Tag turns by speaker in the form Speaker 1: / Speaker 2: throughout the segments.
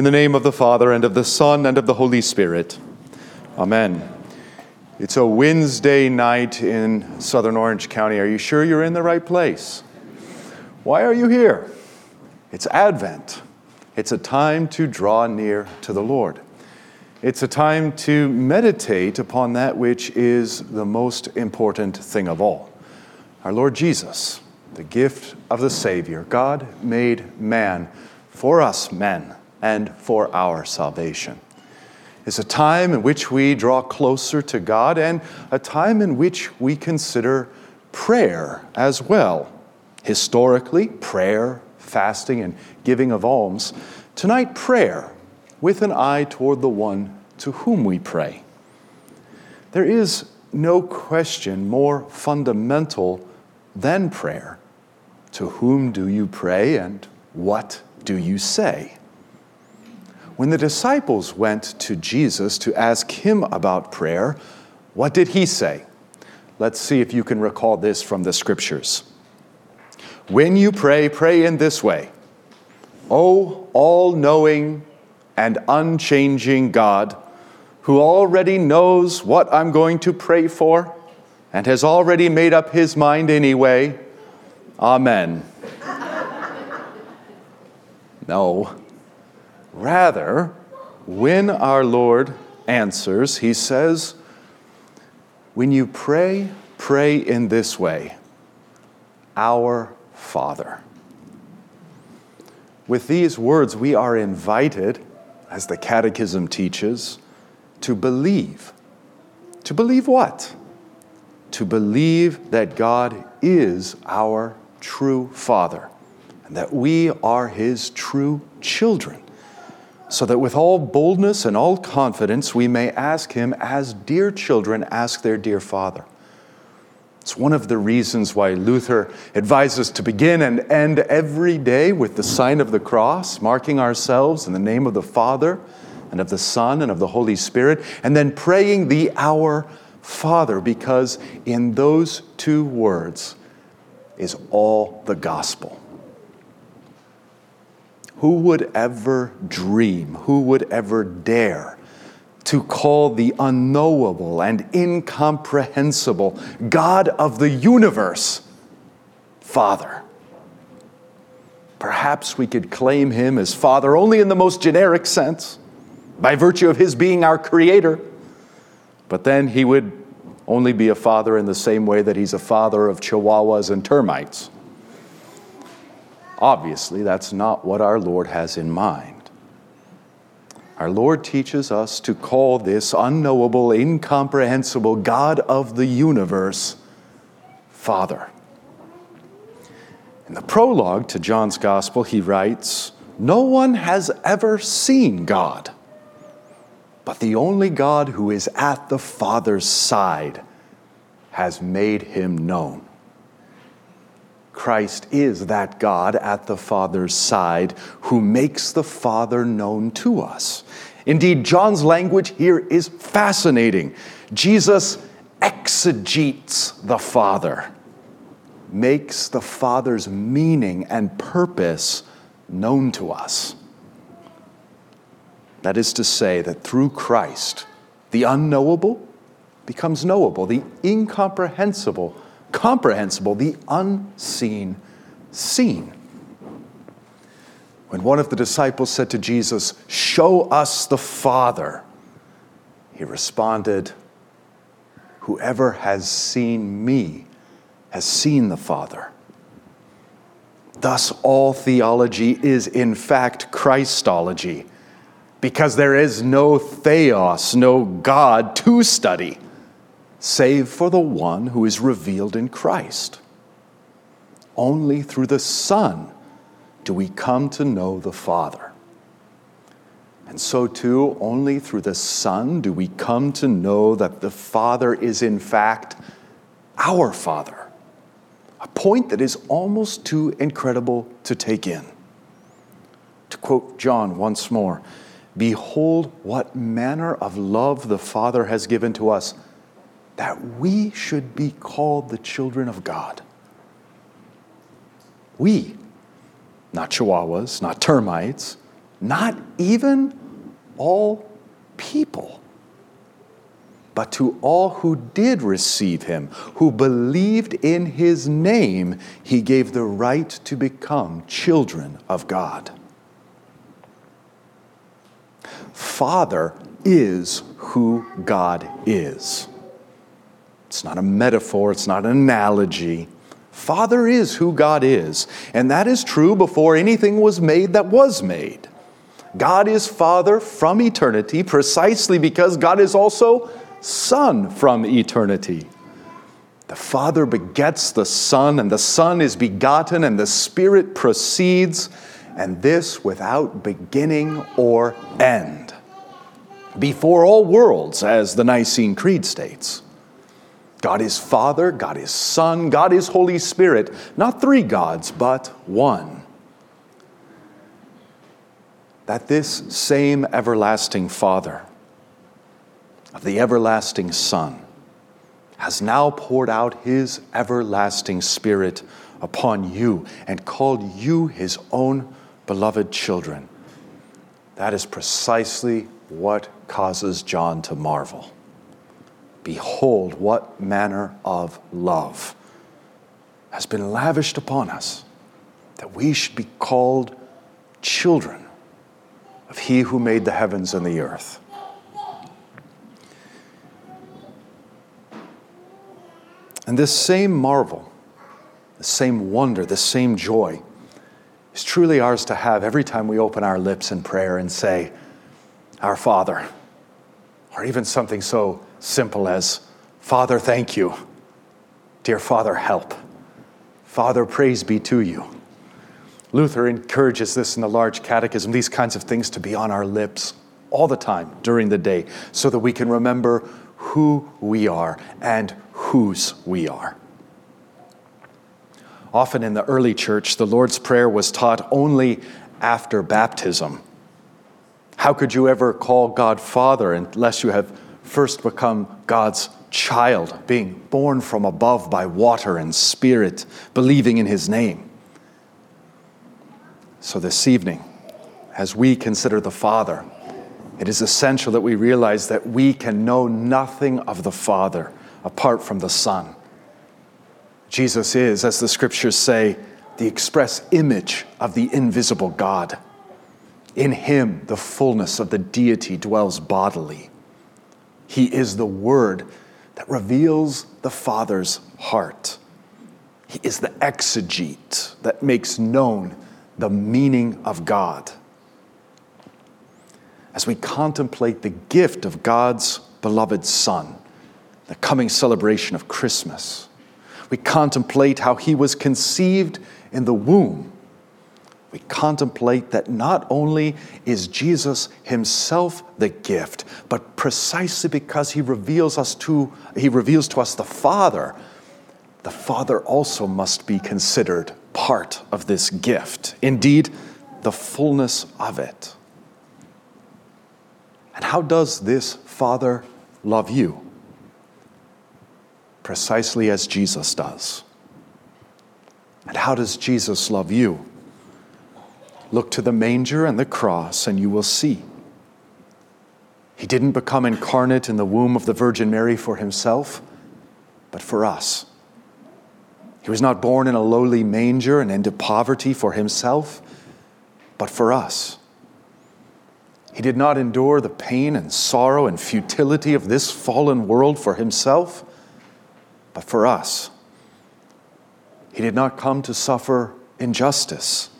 Speaker 1: In the name of the Father, and of the Son, and of the Holy Spirit. Amen. It's a Wednesday night in southern Orange County. Are you sure you're in the right place? Why are you here? It's Advent. It's a time to draw near to the Lord. It's a time to meditate upon that which is the most important thing of all our Lord Jesus, the gift of the Savior, God made man for us men and for our salvation. It's a time in which we draw closer to God and a time in which we consider prayer as well. Historically, prayer, fasting, and giving of alms. Tonight, prayer with an eye toward the one to whom we pray. There is no question more fundamental than prayer. To whom do you pray and what do you say? When the disciples went to Jesus to ask him about prayer, what did he say? Let's see if you can recall this from the scriptures. When you pray, pray in this way O all knowing and unchanging God, who already knows what I'm going to pray for and has already made up his mind anyway, Amen. no. Rather, when our Lord answers, he says, When you pray, pray in this way Our Father. With these words, we are invited, as the Catechism teaches, to believe. To believe what? To believe that God is our true Father and that we are His true children so that with all boldness and all confidence we may ask Him as dear children ask their dear Father. It's one of the reasons why Luther advises to begin and end every day with the sign of the cross, marking ourselves in the name of the Father and of the Son and of the Holy Spirit, and then praying the Our Father, because in those two words is all the gospel. Who would ever dream, who would ever dare to call the unknowable and incomprehensible God of the universe Father? Perhaps we could claim him as Father only in the most generic sense, by virtue of his being our Creator. But then he would only be a father in the same way that he's a father of chihuahuas and termites. Obviously, that's not what our Lord has in mind. Our Lord teaches us to call this unknowable, incomprehensible God of the universe Father. In the prologue to John's Gospel, he writes, No one has ever seen God, but the only God who is at the Father's side has made him known. Christ is that God at the Father's side who makes the Father known to us. Indeed, John's language here is fascinating. Jesus exegetes the Father, makes the Father's meaning and purpose known to us. That is to say, that through Christ, the unknowable becomes knowable, the incomprehensible comprehensible, the unseen seen. When one of the disciples said to Jesus, Show us the Father, he responded, Whoever has seen me has seen the Father. Thus, all theology is in fact Christology, because there is no theos, no God to study save for the one who is revealed in Christ. Only through the Son do we come to know the Father. And so, too, only through the Son do we come to know that the Father is, in fact, our Father. A point that is almost too incredible to take in. To quote John once more Behold, what manner of love the Father has given to us that we should be called the children of God. We, not chihuahuas, not termites, not even all people, but to all who did receive him, who believed in his name, he gave the right to become children of God. Father is who God is. It's not a metaphor, it's not an analogy. Father is who God is, and that is true before anything was made that was made. God is Father from eternity precisely because God is also Son from eternity. The Father begets the Son, and the Son is begotten, and the Spirit proceeds, and this without beginning or end. Before all worlds, as the Nicene Creed states. God is Father, God is Son, God is Holy Spirit, not three gods, but one. That this same everlasting Father, of the everlasting Son, has now poured out his everlasting Spirit upon you and called you his own beloved children. That is precisely what causes John to marvel. Behold, what manner of love has been lavished upon us, that we should be called children of He who made the heavens and the earth. And this same marvel, the same wonder, the same joy is truly ours to have every time we open our lips in prayer and say, Our Father, or even something so simple as, Father, thank you. Dear Father, help. Father, praise be to you. Luther encourages this in the large catechism, these kinds of things to be on our lips all the time during the day so that we can remember who we are and whose we are. Often in the early church, the Lord's Prayer was taught only after baptism. How could you ever call God Father unless you have first become God's child, being born from above by water and spirit, believing in his name. So, this evening, as we consider the Father, it is essential that we realize that we can know nothing of the Father apart from the Son. Jesus is, as the scriptures say, the express image of the invisible God. In him, the fullness of the deity dwells bodily. He is the Word that reveals the Father's heart. He is the exegete that makes known the meaning of God. As we contemplate the gift of God's beloved Son, the coming celebration of Christmas, we contemplate how he was conceived in the womb we contemplate that not only is Jesus himself the gift, but precisely because he reveals us to he reveals to us the Father, the Father also must be considered part of this gift. Indeed, the fullness of it. And how does this Father love you? Precisely as Jesus does. And how does Jesus love you? Look to the manger and the cross, and you will see. He didn't become incarnate in the womb of the Virgin Mary for himself, but for us. He was not born in a lowly manger and into poverty for himself, but for us. He did not endure the pain and sorrow and futility of this fallen world for himself, but for us. He did not come to suffer injustice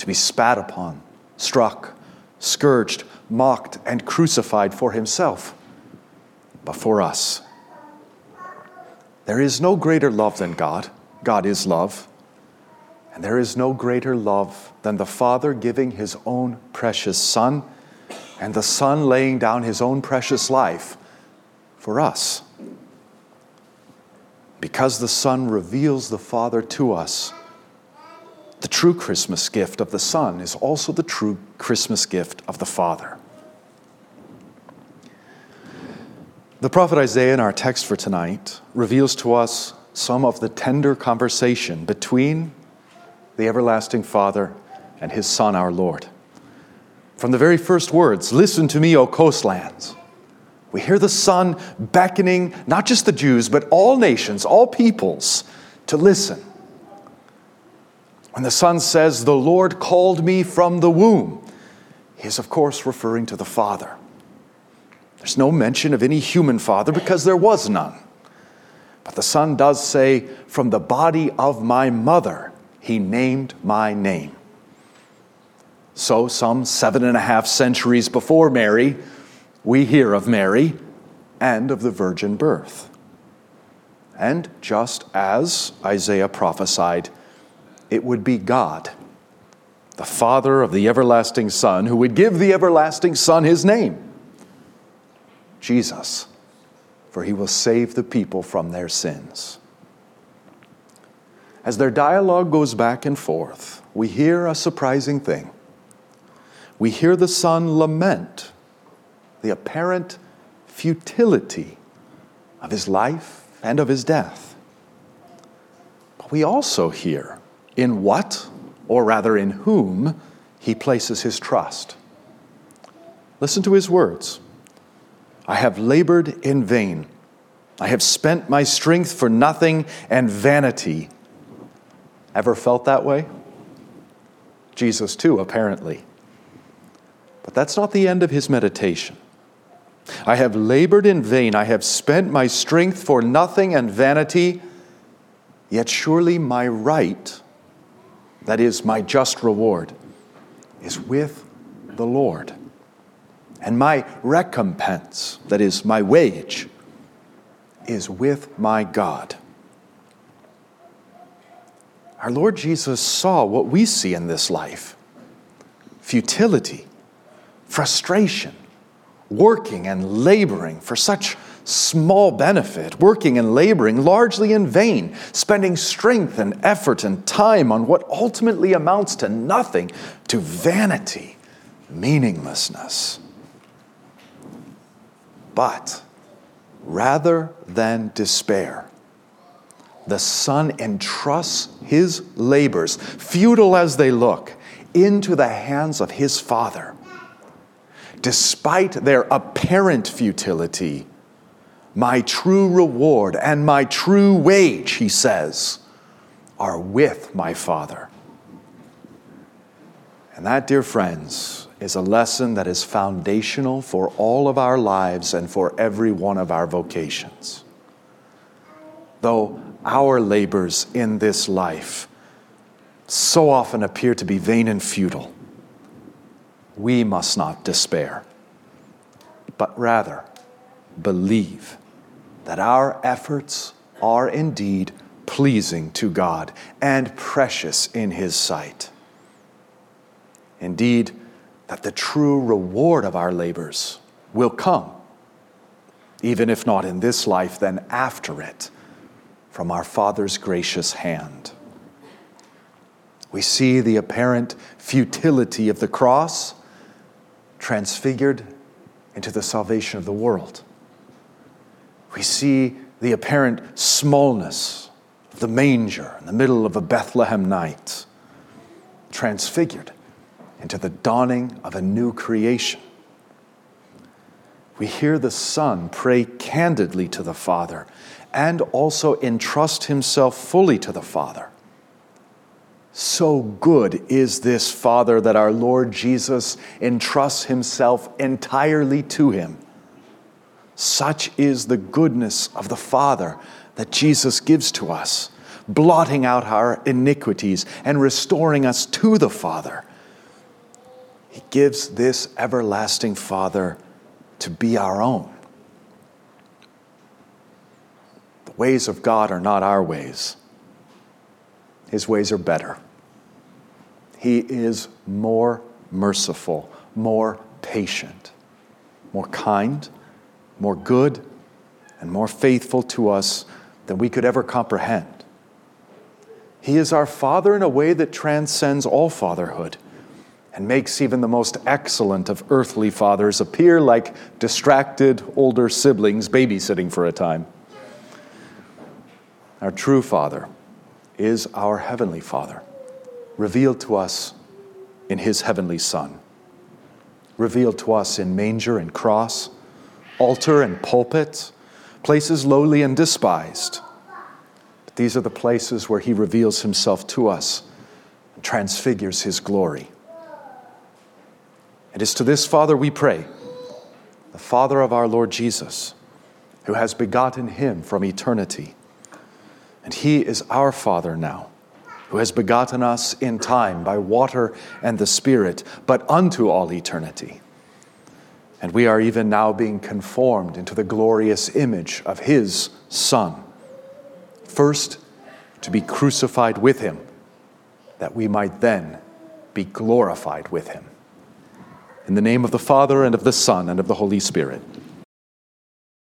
Speaker 1: to be spat upon, struck, scourged, mocked, and crucified for himself, but for us. There is no greater love than God. God is love. And there is no greater love than the Father giving his own precious Son and the Son laying down his own precious life for us. Because the Son reveals the Father to us, the true Christmas gift of the Son is also the true Christmas gift of the Father. The prophet Isaiah in our text for tonight reveals to us some of the tender conversation between the everlasting Father and his Son, our Lord. From the very first words, listen to me, O coastlands. We hear the Son beckoning not just the Jews, but all nations, all peoples to listen. When the Son says, The Lord called me from the womb, he is, of course, referring to the Father. There's no mention of any human father because there was none. But the Son does say, From the body of my mother, he named my name. So, some seven and a half centuries before Mary, we hear of Mary and of the virgin birth. And just as Isaiah prophesied, it would be God, the Father of the everlasting Son, who would give the everlasting Son his name Jesus, for he will save the people from their sins. As their dialogue goes back and forth, we hear a surprising thing. We hear the Son lament the apparent futility of his life and of his death. But we also hear in what, or rather in whom, he places his trust. Listen to his words I have labored in vain. I have spent my strength for nothing and vanity. Ever felt that way? Jesus, too, apparently. But that's not the end of his meditation. I have labored in vain. I have spent my strength for nothing and vanity. Yet surely my right, that is, my just reward, is with the Lord. And my recompense, that is, my wage, is with my God. Our Lord Jesus saw what we see in this life futility, frustration, working and laboring for such small benefit, working and laboring largely in vain, spending strength and effort and time on what ultimately amounts to nothing, to vanity, meaninglessness. But rather than despair, the Son entrusts his labors, futile as they look, into the hands of his Father despite their apparent futility, my true reward and my true wage, he says, are with my Father. And that, dear friends, is a lesson that is foundational for all of our lives and for every one of our vocations. Though our labors in this life so often appear to be vain and futile, we must not despair, but rather believe that our efforts are indeed pleasing to God and precious in His sight. Indeed, that the true reward of our labors will come, even if not in this life, then after it, from our Father's gracious hand. We see the apparent futility of the cross transfigured into the salvation of the world. We see the apparent smallness of the manger in the middle of a Bethlehem night, transfigured into the dawning of a new creation. We hear the Son pray candidly to the Father and also entrust himself fully to the Father. So good is this Father that our Lord Jesus entrusts himself entirely to him. Such is the goodness of the Father that Jesus gives to us, blotting out our iniquities and restoring us to the Father. He gives this everlasting Father to be our own. The ways of God are not our ways. His ways are better. He is more merciful, more patient, more kind, more good, and more faithful to us than we could ever comprehend. He is our Father in a way that transcends all fatherhood and makes even the most excellent of earthly fathers appear like distracted older siblings babysitting for a time. Our true Father is our Heavenly Father, revealed to us in His Heavenly Son. revealed to us in manger and cross, altar and pulpit, places lowly and despised. But these are the places where he reveals himself to us and transfigures his glory. It is to this Father we pray, the Father of our Lord Jesus, who has begotten him from eternity. And he is our Father now, who has begotten us in time by water and the Spirit, but unto all eternity. And we are even now being conformed into the glorious image of his Son. First, to be crucified with him, that we might then be glorified with him. In the name of the Father, and of the Son, and of the Holy Spirit.